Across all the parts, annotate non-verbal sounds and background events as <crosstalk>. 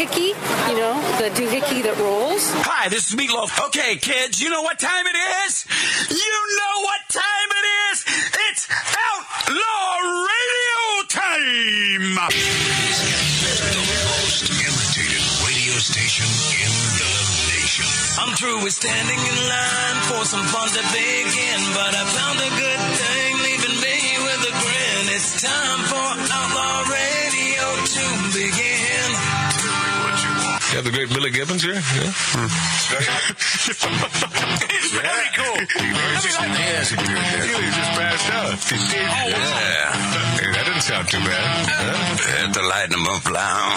doohickey, you know, the doohickey that rolls. Hi, this is Meatloaf. Okay, kids, you know what time it is? You know what time it is? It's Outlaw Radio time! The most imitated radio station in the nation. I'm through with standing in line for some fun to begin, but I found a good thing leaving me with a grin. It's time for Outlaw have the great Billy Gibbons here? Yeah. It's very cool. Yes, he just passed out. Oh, Yeah. Hey, that didn't sound too bad. Huh? Had to lighten them up loud.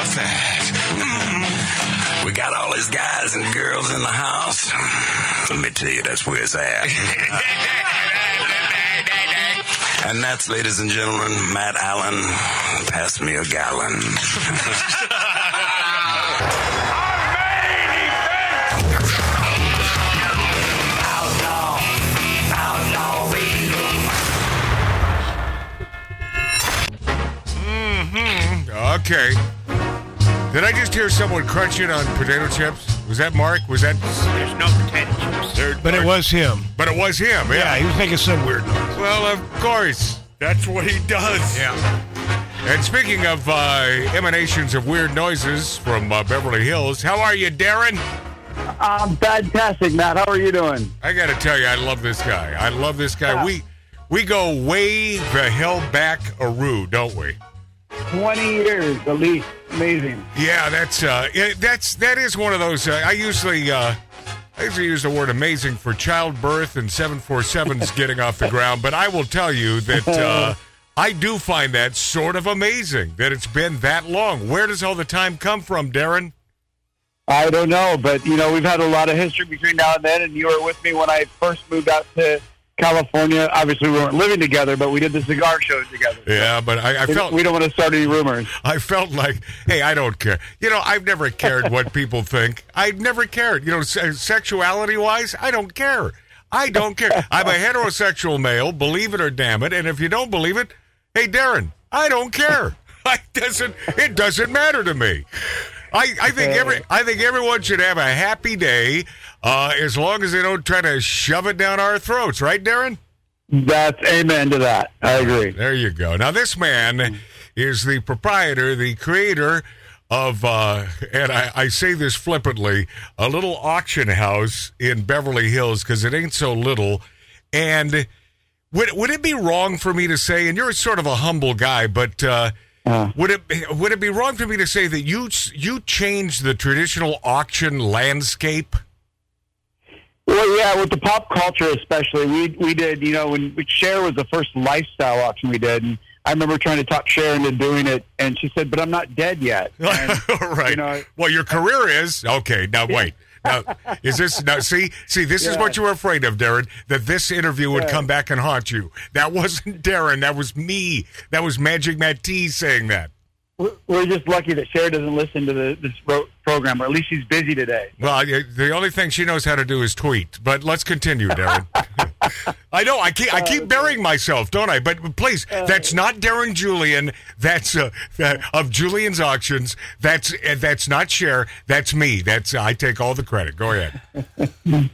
And he's. We got all his guys and girls in the house. Let me tell you, that's where it's at. <laughs> And that's, ladies and gentlemen, Matt Alan. Pass me a gallon. <laughs> Mm-hmm. Okay. Did I just hear someone crunching on potato chips? Was that Mark? Was that? There's no potato chips. There, But it was him. But it was him. Yeah. Yeah, he was making some weird noise. Well, of course. That's what he does. Yeah. And speaking of uh, emanations of weird noises from uh, Beverly Hills, how are you, Darren? I'm fantastic, Matt. How are you doing? I got to tell you, I love this guy. I love this guy. We we go way the hell back a roo, don't we? 20 years at least. Amazing. Yeah, that's uh, it, that's that is one of those. Uh, I usually uh, I usually use the word amazing for childbirth and seven four sevens <laughs> getting off the ground, but I will tell you that <laughs> uh, I do find that sort of amazing that it's been that long. Where does all the time come from, Darren? I don't know, but you know, we've had a lot of history between now and then, and you were with me when I first moved out to California. Obviously, we weren't living together, but we did the cigar show together. Yeah, but I, I We, felt we don't want to start any rumors. I felt like, hey, I don't care. You know, I've never cared what <laughs> people think. I've never cared. You know, se- sexuality wise, I don't care. I don't care. I'm a heterosexual male, believe it or damn it. And if you don't believe it, hey, Darren, I don't care. <laughs> I doesn't. It doesn't matter to me. I, I think every I think everyone should have a happy day, uh, as long as they don't try to shove it down our throats, right, Darren? That's amen to that. I agree. There you go. Now, this man is the proprietor, the creator of, uh, and I, I say this flippantly, a little auction house in Beverly Hills because it ain't so little. And would would it be wrong for me to say? And you're sort of a humble guy, but uh, Uh. would it be- would it be wrong for me to say that you you changed the traditional auction landscape? Well, yeah, with the pop culture especially, we we did. You know, when Cher was the first lifestyle auction we did, and I remember trying to talk Cher into doing it, and she said, "But I'm not dead yet." <laughs> And, right. you know, well, your career is okay. Now wait. Now is this now? See, see, this is what you were afraid of, Darren. That this interview would Yeah. come back and haunt you. That wasn't Darren. That was me. That was Magic Matt T saying that. We're- just lucky that Cher doesn't listen to the, this ro- program, or at least she's busy today. Well, the only thing she knows how to do is tweet. But let's continue, Darren. <laughs> I know I keep I keep burying myself, don't I? But please, that's not Darren Julien. That's uh, that, of Julien's auctions. That's uh, that's not Cher. That's me. That's I take all the credit. Go ahead. <laughs>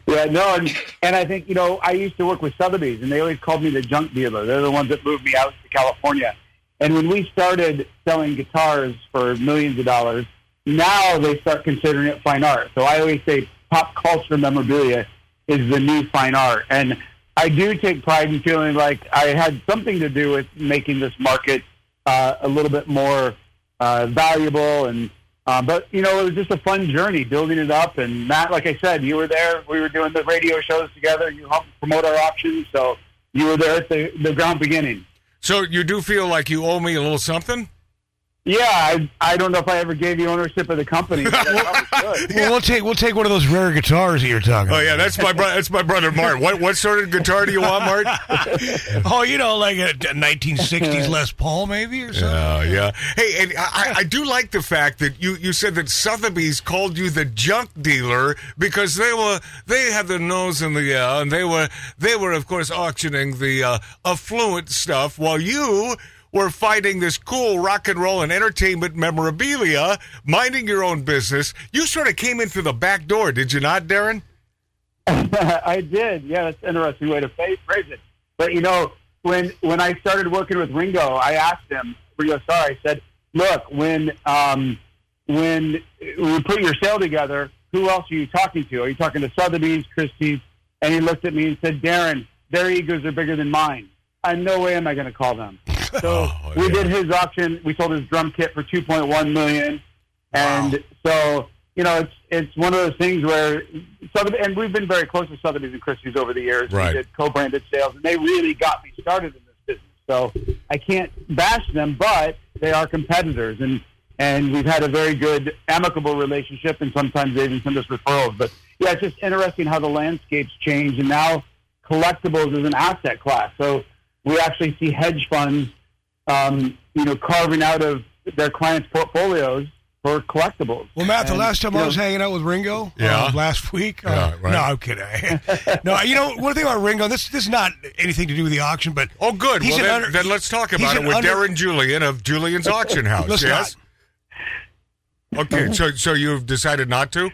Yeah, no, and, and I think you know I used to work with Sotheby's, and they always called me the junk dealer. They're the ones that moved me out to California. And when we started selling guitars for millions of dollars, now they start considering it fine art. So I always say pop culture memorabilia is the new fine art, and I do take pride in feeling like I had something to do with making this market uh, a little bit more uh, valuable and. Uh, but you know, it was just a fun journey building it up. And Matt, like I said, you were there. We were doing the radio shows together. You helped promote our auctions, so you were there at the, the ground beginning. So you do feel like you owe me a little something? Yeah, I, I don't know if I ever gave you ownership of the company. But I probably <laughs> should. Well, we'll take we'll take one of those rare guitars that you're talking. Oh about. yeah, that's my brother. That's my brother Mart. What what sort of guitar do you want, Mart? <laughs> Oh, you know, like a 1960s Les Paul, maybe or something. Oh yeah. Hey, and I, I do like the fact that you, you said that Sotheby's called you the junk dealer because they were they had their nose in the air and they were they were of course auctioning the uh, affluent stuff while you were fighting this cool rock and roll and entertainment memorabilia, minding your own business. You sort of came in through the back door, did you not, Darren? <laughs> I did. Yeah, that's an interesting way to phrase phrase it. But you know, when when I started working with Ringo, I asked him, Ringo Starr, I said, "Look, when um, when we put your sale together, who else are you talking to? Are you talking to Sotheby's, Christie's?" And he looked at me and said, "Darren, their egos are bigger than mine. I no way am I going to call them." So Oh, we yeah. did his auction. We sold his drum kit for two point one million, and so you know it's it's one of those things where Sotheby, and we've been very close to Sotheby's and Christie's over the years. Right. We did co-branded sales, and they really got me started in this business. So I can't bash them, but they are competitors, and and we've had a very good amicable relationship, and sometimes they even send us referrals. But yeah, it's just interesting how the landscapes change, and now collectibles is an asset class. So we actually see hedge funds, um, you know, carving out of their clients' portfolios for collectibles. Well, Matt, the And, last time you I know, was hanging out with Ringo, Yeah. uh, last week. uh, Yeah, right. No, I'm kidding. <laughs> no, you know, one thing about Ringo, this this is not anything to do with the auction, but Oh, good. Well, then, under- then let's talk about it with under- Darren Julien of Julien's Auction House. Let's yes. Okay, <laughs> so so you've decided not to.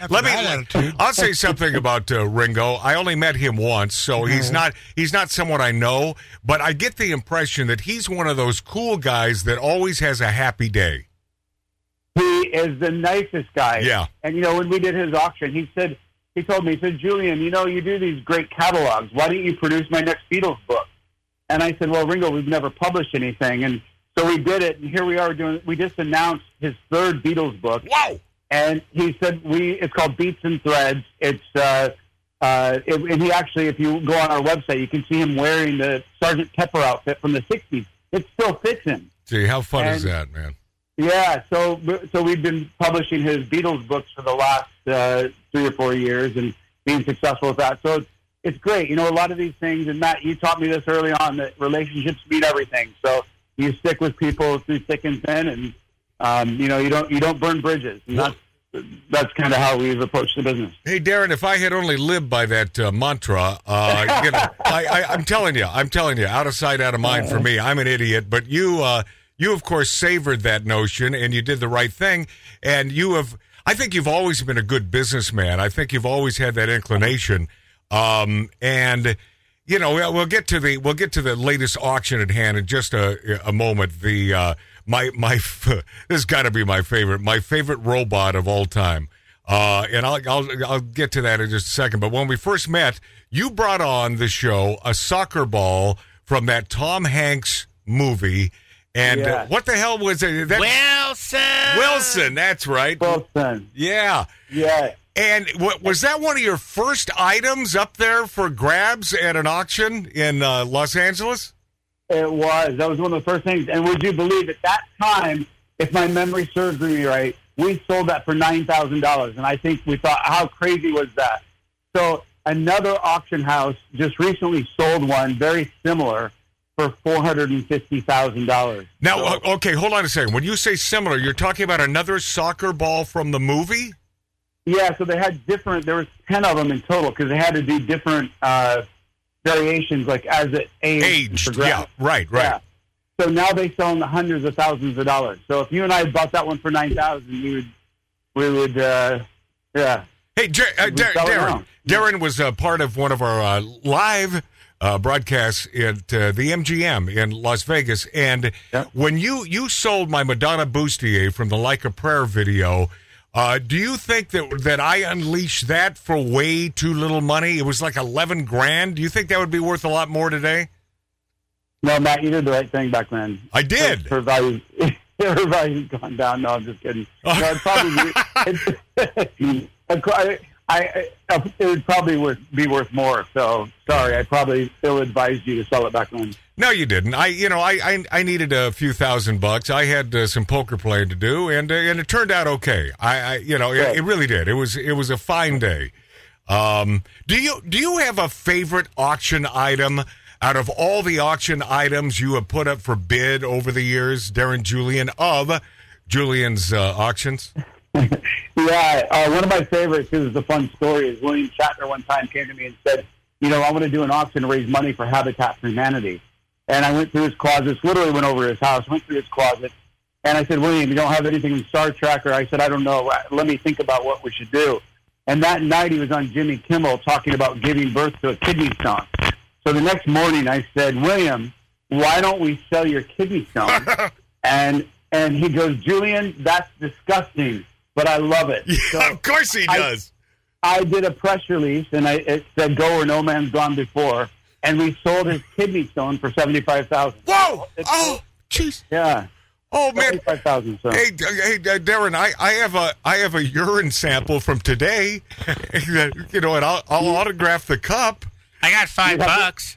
After Let me. attitude, I'll say something about uh, Ringo. I only met him once, so Mm-hmm. he's not he's not someone I know. But I get the impression that he's one of those cool guys that always has a happy day. He is the nicest guy. Yeah. And you know, when we did his auction, he said he told me, he said, Julien, you know, you do these great catalogs. Why don't you produce my next Beatles book? And I said, Well, Ringo, we've never published anything and so we did it and here we are doing we just announced his third Beatles book. Wow. And he said we it's called Beats and Threads. It's uh uh, it, and he actually, if you go on our website, you can see him wearing the Sergeant Pepper outfit from the '60s. It still fits him. See how fun is that, man? Yeah, so so we've been publishing his Beatles books for the last uh, three or four years and being successful with that. So it's, it's great. You know, a lot of these things, and Matt, you taught me this early on that relationships beat everything. So you stick with people through thick and thin, and um, you know you don't you don't burn bridges. And that's that's kind of how we've approached the business. Hey, Darren, if I had only lived by that uh, mantra, uh, you know, <laughs> I, I'm telling you, I'm telling you, out of sight, out of mind for me. I'm an idiot, but you, uh, you of course savored that notion, and you did the right thing. And you have, I think you've always been a good businessman. I think you've always had that inclination. Um, and you know, we'll we'll get to the we'll get to the latest auction at hand in just a, a moment. The uh, my my <laughs> this has got to be my favorite, my favorite robot of all time. Uh, and I'll, I'll I'll get to that in just a second. But when we first met, you brought on the show a soccer ball from that Tom Hanks movie. And uh, what the hell was it? That, Wilson. Wilson, that's right. Wilson, Yeah. yeah. And wa- was that one of your first items up there for grabs at an auction in uh, Los Angeles? It was. That was one of the first things. And would you believe at that time, if my memory serves me right, we sold that for nine thousand dollars. And I think we thought, how crazy was that? So another auction house just recently sold one very similar for four hundred and fifty thousand dollars. Now, uh, okay, hold on a second. When you say similar, you're talking about another soccer ball from the movie? Yeah, so they had different. There was ten of them in total because they had to do different uh, variations, like as it aged. Aged. Yeah, right, right. Yeah. So now they sell in the hundreds of thousands of dollars. So if you and I bought that one for nine thousand, we would, we would, uh, yeah. Hey, Jer- uh, Dar- Darren. Darren was uh, part of one of our uh, live uh, broadcasts at uh, the MGM in Las Vegas, and Yeah. when you you sold my Madonna bustier from the Like a Prayer video. Uh, do you think that that I unleashed that for way too little money? It was like eleven grand. Do you think that would be worth a lot more today? No, Matt, you did the right thing back then. I did. Her value, <laughs> her value's gone down. No, I'm just kidding. No, it'd probably be, <laughs> <laughs> I, I, I, it would probably worth, be worth more. So sorry, I probably ill advised you to sell it back then. No, you didn't. I, you know, I, I, I needed a few thousand bucks. I had uh, some poker playing to do, and uh, and it turned out okay. I, I you know, it, it really did. It was it was a fine day. Um, do you do you have a favorite auction item out of all the auction items you have put up for bid over the years, Darren Julien of Julien's uh, auctions? <laughs> Yeah, uh, one of my favorites, this is a fun story, is William Shatner one time came to me and said, you know, I want to do an auction to raise money for Habitat for Humanity. And I went through his closets, literally went over his house, went through his closet, and I said, William, you don't have anything in Star Trek? Or I said, I don't know. Uh, let me think about what we should do. And that night he was on Jimmy Kimmel talking about giving birth to a kidney stone. So the next morning I said, William, why don't we sell your kidney stone? <laughs> and and he goes, Julien, that's disgusting, but I love it. So of course he I- does. I did a press release and I it said go where no man's gone before, and we sold his kidney stone for seventy five thousand. Whoa! Oh, oh, jeez. Yeah, Oh man. seventy five thousand. So Hey, hey, Darren, I, I have a I have a urine sample from today. <laughs> you know, and I'll, I'll autograph the cup. I got five You have to- bucks.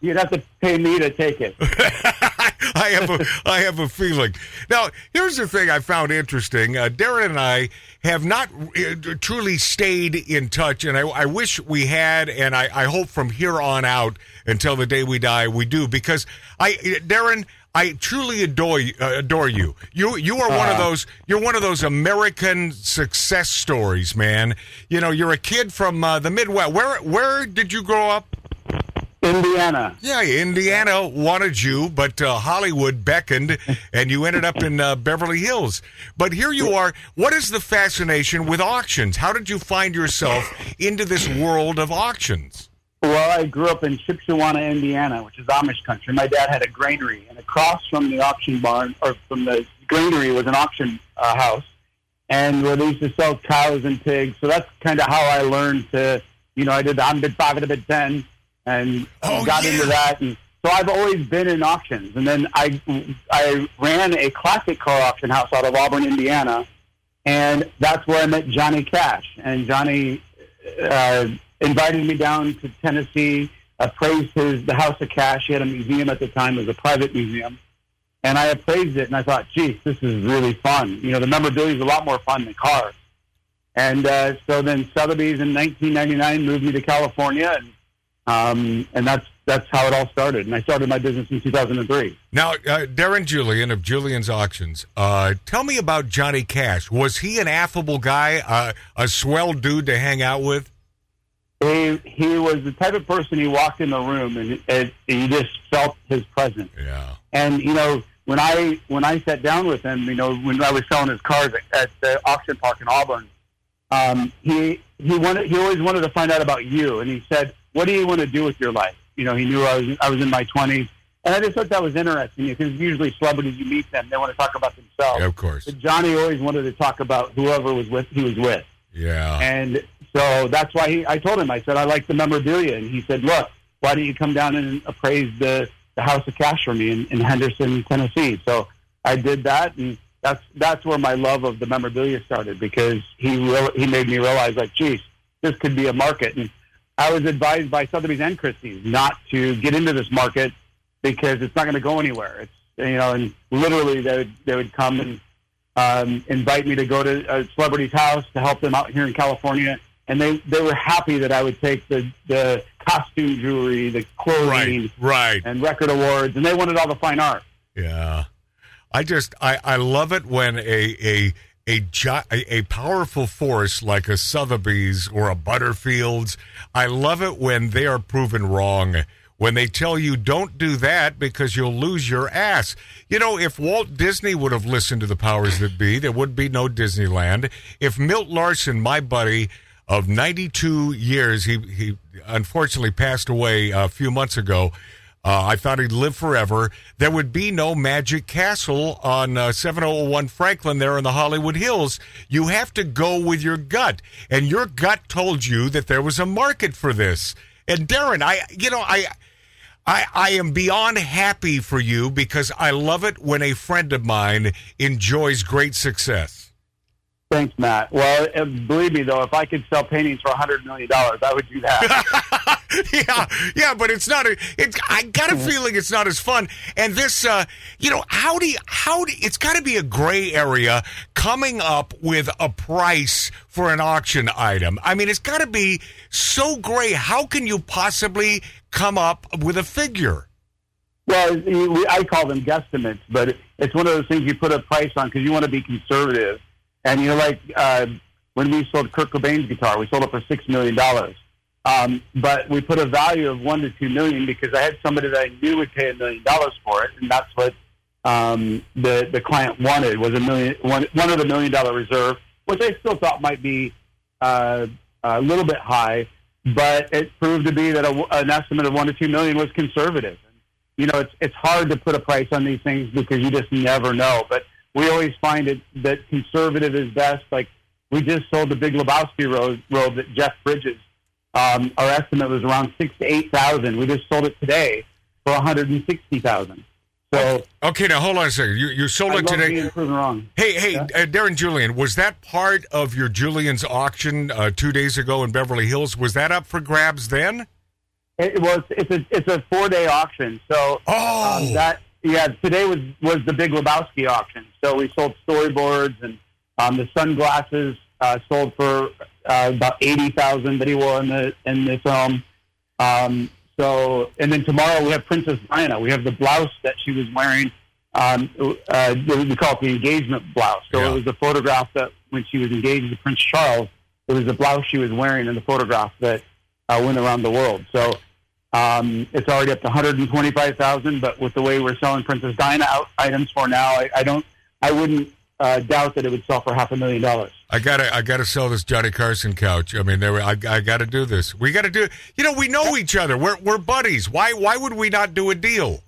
you'd have to pay me to take it. <laughs> <laughs> I have a I have a feeling. Now, here's the thing I found interesting. Uh, Darren and I have not uh, truly stayed in touch, and I, I wish we had, and I, I hope from here on out until the day we die we do, because I, Darren. I truly adore you, uh, adore you. You you are one of those you're one of those American success stories, man. You know, you're a kid from uh, the Midwest. Where where did you grow up? Indiana. Yeah, Indiana wanted you, but uh, Hollywood beckoned, <laughs> and you ended up in uh, Beverly Hills. But here you are. What is the fascination with auctions? How did you find yourself into this world of auctions? Well, I grew up in Shipshewana, Indiana, which is Amish country. My dad had a granary, and across from the auction barn or from the granary was an auction uh, house, and where they used to sell cows and pigs. So that's kind of how I learned to, you know, I did the 100, bit 10 and Oh, got yeah. into that. And so I've always been in auctions, and then I I ran a classic car auction house out of Auburn, Indiana, and that's where I met Johnny Cash. And Johnny uh, invited me down to Tennessee, appraised his the House of Cash. He had a museum at the time; it was a private museum, and I appraised it. And I thought, geez, this is really fun. You know, the memorabilia is a lot more fun than cars. And uh, so then Sotheby's in 1999 moved me to California, and um, and that's that's how it all started. And I started my business in 2003. Now, uh, Darren Julien of Julien's Auctions, uh, tell me about Johnny Cash. Was he an affable guy, uh, a swell dude to hang out with? He he was the type of person he walked in the room and it, you just felt his presence. Yeah. And you know, when I when I sat down with him, you know, when I was selling his cars at, at the auction park in Auburn, um, he he wanted he always wanted to find out about you, and he said, "What do you want to do with your life?" You know, he knew I was I was in my twenties, and I just thought that was interesting because usually celebrities you meet them, they want to talk about themselves. Yeah, of course. But Johnny always wanted to talk about whoever was with he was with. Yeah. And so that's why he, I told him, I said, I like the memorabilia. And he said, look, why don't you come down and appraise the, the House of Cash for me in, in Henderson, Tennessee? So I did that. And that's, that's where my love of the memorabilia started because he, real, he made me realize like, geez, this could be a market. And I was advised by Sotheby's and Christie's not to get into this market because it's not going to go anywhere. It's, you know, and literally they would, they would come and um, invite me to go to a celebrity's house to help them out here in California. And they, they were happy that I would take the, the costume jewelry, the clothing, Right. Right. and record awards, and they wanted all the fine art. Yeah, I just I, I love it when a a a, a powerful force like a Sotheby's or a Butterfields. I love it when they are proven wrong. When they tell you don't do that because you'll lose your ass. You know, if Walt Disney would have listened to the powers that be, there would be no Disneyland. If Milt Larsen, my buddy of 92 years, he he unfortunately passed away a few months ago. Uh, I thought he'd live forever. There would be no Magic Castle on uh, 7001 Franklin there in the Hollywood Hills. You have to go with your gut. And your gut told you that there was a market for this. And Darren, I, you know, I, I, I am beyond happy for you because I love it when a friend of mine enjoys great success. Thanks, Matt. Well, uh, believe me, though, if I could sell paintings for $100 million, I would do that. <laughs> yeah, yeah, but it's not. A, it's I got a feeling it's not as fun. And this, uh, you know, how do you, how do it's got to be a gray area coming up with a price for an auction item. I mean, it's got to be so gray. How can you possibly come up with a figure? Well, I call them guesstimates, but it's one of those things you put a price on because you want to be conservative. And you know, like uh, when we sold Kurt Cobain's guitar, we sold it for six million dollars. Um, but we put a value of one to two million because I had somebody that I knew would pay a million dollars for it, and that's what um, the the client wanted was a million one one of the million dollar reserve, which I still thought might be uh, a little bit high, but it proved to be that a, an estimate of one to two million was conservative. You know, it's it's hard to put a price on these things because you just never know. But we always find it that conservative is best. Like we just sold the Big Lebowski robe, robe that Jeff Bridges. Um, our estimate was around six to eight thousand. We just sold it today for one hundred and sixty thousand. So Okay, now hold on a second. You you sold I it today. proven wrong. Hey, hey, uh, Darren Julien, was that part of your Julien's auction uh, two days ago in Beverly Hills? Was that up for grabs then? It was. It's a it's a four day auction. So Oh. um, that yeah. Today was was the Big Lebowski auction. So we sold storyboards and um, the sunglasses uh, sold for uh, about eighty thousand that he wore in the in the film. Um, so and then tomorrow we have Princess Diana. We have the blouse that she was wearing. Um, uh, we call it the engagement blouse. So Yeah. it was the photograph that when she was engaged to Prince Charles, it was the blouse she was wearing in the photograph that uh, went around the world. So um, it's already up to 125,000. But with the way we're selling Princess Diana out items for now, I, I don't, I wouldn't uh, doubt that it would sell for half a million dollars. I gotta, I gotta sell this Johnny Carson couch. I mean, there, I, I gotta do this. We gotta do. You know, we know each other. We're, we're buddies. Why, why would we not do a deal?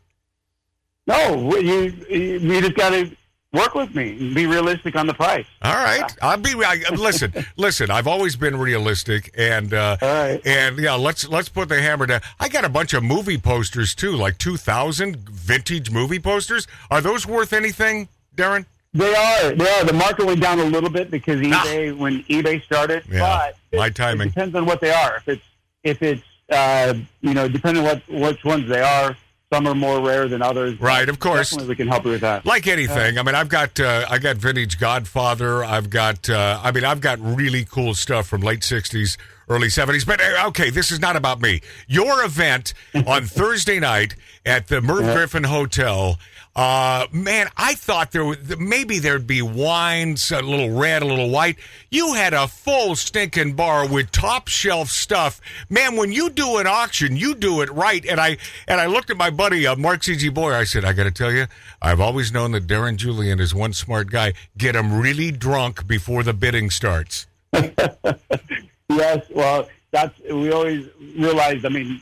No, you, you just got to work with me and be realistic on the price. All right, I'll be. I, listen, <laughs> listen. I've always been realistic, and uh, All right. and yeah, let's let's put the hammer down. I got a bunch of movie posters too, like two thousand vintage movie posters. Are those worth anything, Darren? They are. They are. The market went down a little bit because Ah. eBay, when eBay started, Yeah, but my it, timing. It depends on what they are. If it's if it's uh, you know, depending on what which ones they are. Some are more rare than others. Right, of course. Definitely, we can help you with that. Like anything, I mean, I've got uh, I got vintage Godfather. I've got uh, I mean, I've got really cool stuff from late '60s, early '70s. But uh, okay, this is not about me. Your event <laughs> on Thursday night at the Merv Griffin Hotel. Uh, man, I thought there would maybe there'd be wines, a little red, a little white. You had a full stinking bar with top shelf stuff. Man, when you do an auction, you do it right. And I and I looked at my buddy uh, Mark C.G. Boyer. I said, I got to tell you, I've always known that Darren Julien is one smart guy. Get him really drunk before the bidding starts. <laughs> Yes, well, that's we always realized. I mean,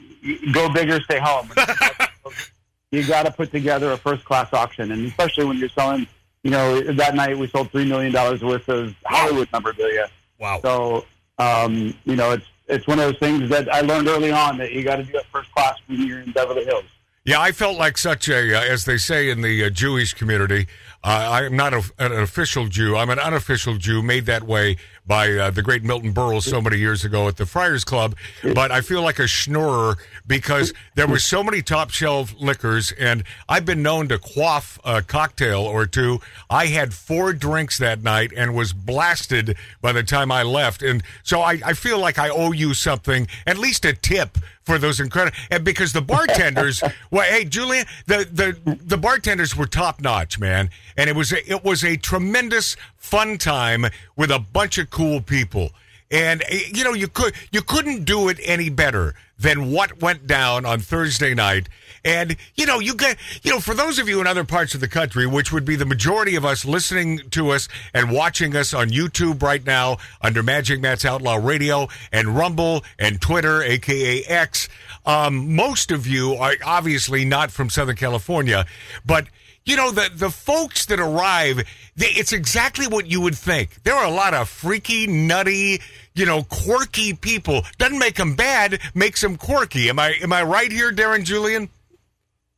go big or stay home. <laughs> you got to put together a first class auction, and especially when you're selling. You know, that night we sold three million dollars worth of Hollywood memorabilia. Wow. So, um, you know, it's it's one of those things that I learned early on that you got to do it first class when you're in Beverly Hills. Yeah, I felt like such a, uh, as they say in the uh, Jewish community, uh, I'm not a, an official Jew. I'm an unofficial Jew, made that way by uh, the great Milton Berle so many years ago at the Friars Club. But I feel like a schnorrer because there were so many top shelf liquors, and I've been known to quaff a cocktail or two. I had four drinks that night and was blasted by the time I left. And so I, I feel like I owe you something, at least a tip for those incredible and because the bartenders <laughs> well hey Julien the the the bartenders were top notch man and it was a, it was a tremendous fun time with a bunch of cool people. And eh, you know you could you couldn't do it any better than what went down on Thursday night. And you know you get you know for those of you in other parts of the country which would be the majority of us listening to us and watching us on YouTube right now under Magic Matt's Outlaw Radio and Rumble and Twitter aka X um, most of you are obviously not from Southern California but you know the the folks that arrive they, it's exactly what you would think. There are a lot of freaky nutty you know quirky people. Doesn't make them bad makes them quirky. Am i am i right here darren julien?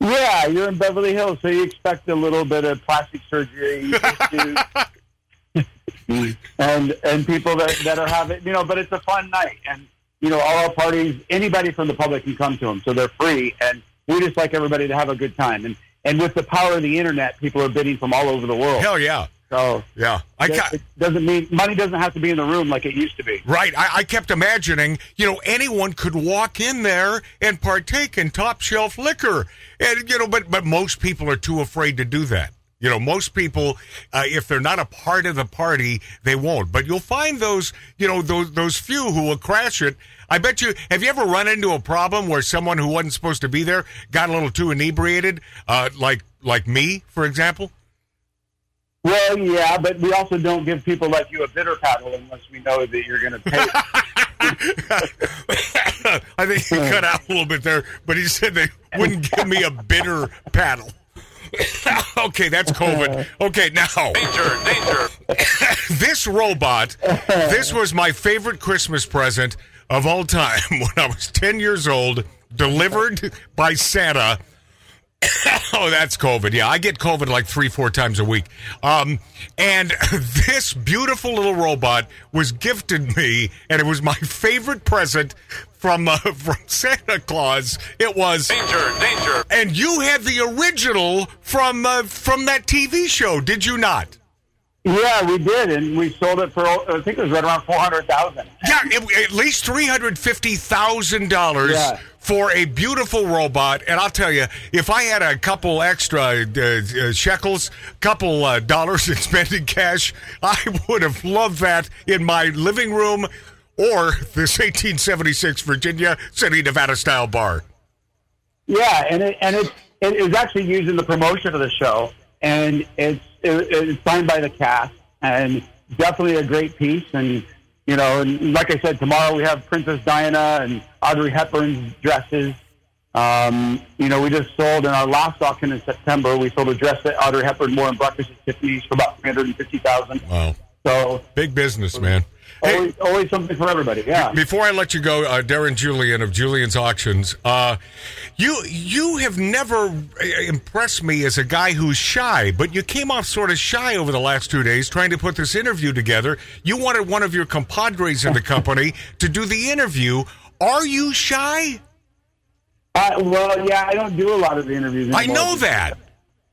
Yeah, you're in Beverly Hills, so you expect a little bit of plastic surgery <laughs> and and people that, that are having you know, but it's a fun night. And you know, all our parties, anybody from the public can come to them, so they're free, and we just like everybody to have a good time. And and with the power of the internet, people are bidding from all over the world. Hell yeah. So Yeah. I it, ca- it doesn't mean money doesn't have to be in the room like it used to be. Right. I, I kept imagining, you know, anyone could walk in there and partake in top shelf liquor. And, you know, but, but most people are too afraid to do that. You know, most people, uh, if they're not a part of the party, they won't. But you'll find those, you know, those those few who will crash it. I bet you. Have you ever run into a problem where someone who wasn't supposed to be there got a little too inebriated, uh, like like me, for example? Well, yeah, but we also don't give people like you a bidder paddle unless we know that you're going to pay. <laughs> <laughs> I think he cut out a little bit there, but he said they wouldn't give me a bidder paddle. <laughs> okay, that's COVID. <laughs> Okay, now Danger, danger. <laughs> this robot, this was my favorite Christmas present of all time when I was 10 years old, delivered by Santa. <laughs> oh, that's COVID. Yeah, I get COVID like three, four times a week. Um, and <laughs> this beautiful little robot was gifted me, and it was my favorite present from uh, <laughs> from Santa Claus. It was Danger, danger. and you had the original from uh, from that TV show, did you not? yeah, we did, and we sold it for I think it was right around four hundred thousand. Yeah, it, at least three hundred fifty thousand dollars for a beautiful robot. And I'll tell you, if I had a couple extra uh, uh, shekels, couple uh, dollars in spending cash, I would have loved that in my living room or this 1876 Virginia City, Nevada style bar. Yeah, and it and it it is actually used in the promotion of the show, and it's it, it's signed by the cast, and definitely a great piece. And you know, and like I said, tomorrow we have Princess Diana and Audrey Hepburn's dresses. Um, you know, we just sold in our last auction in September. We sold a dress that Audrey Hepburn wore in Breakfast at Tiffany's for about three hundred and fifty thousand. Wow, So big business, man. Hey, always, always something for everybody. Yeah. Before I let you go, uh, Darren Julien of Julien's Auctions, uh, you you have never uh, impressed me as a guy who's shy, but you came off sort of shy over the last two days trying to put this interview together. You wanted one of your compadres in the company to do the interview. Are you shy? Uh, well, yeah, I don't do a lot of the interviews. I know that.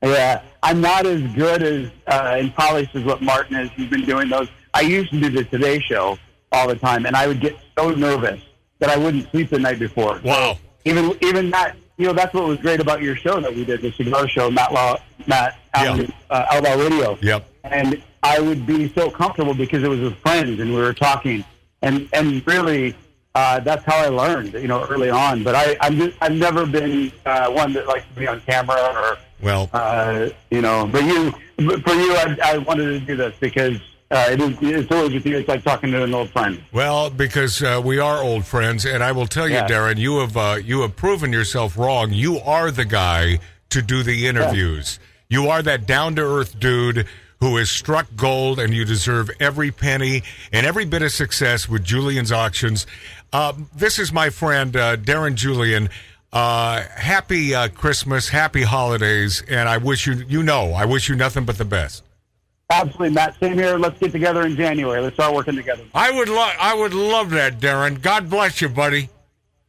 Yeah, I'm not as good as uh, and polished as what Martin is. He's been doing those. I used to do the Today Show all the time, and I would get so nervous that I wouldn't sleep the night before. Wow. Even even that, you know, that's what was great about your show that we did, the cigar show, Matt Law, Matt Yeah. uh, Outlaw Radio. Yep. And I would be so comfortable because it was with friends and we were talking, and and really. Uh, that's how I learned, you know, early on. But I, I'm just, I've never been uh, one that likes to be on camera or Well, uh, you know, but you, for you, I, I wanted to do this because uh, it is, it's always with you. It's like talking to an old friend. Well, because uh, we are old friends, and I will tell you, Yeah. Darren, you have uh, you have proven yourself wrong. You are the guy to do the interviews. You are that down to earth dude who has struck gold, and you deserve every penny and every bit of success with Julien's auctions. Um, this is my friend uh, Darren Julien. Uh, happy uh, Christmas, happy holidays, and I wish you you know I wish you nothing but the best. Absolutely, Matt. Same here. Let's get together in January. Let's start working together. I would love I would love that, Darren. God bless you, buddy.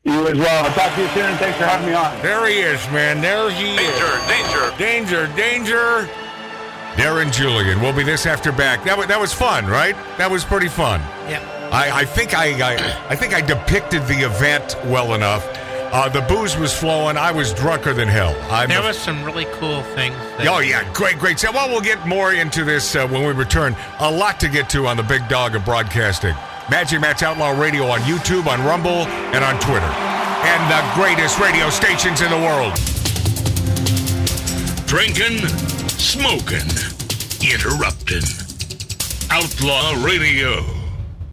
You as well. I'll talk to you soon, and thanks for having me on. There he is, man. There he Danger, is. danger. Danger, danger. Danger. Darren Julien. We'll be this after back. That was, that was fun, right? That was pretty fun. Yeah. I, I think I, I I think I depicted the event well enough. Uh, the booze was flowing. I was drunker than hell. I'm There a- was some really cool things. That, Oh yeah, great, great. So, well, we'll get more into this uh, when we return. A lot to get to on the big dog of broadcasting. Magic Matt's Outlaw Radio on YouTube, on Rumble, and on Twitter, and the greatest radio stations in the world. Drinking, smoking, interrupting. Outlaw Radio.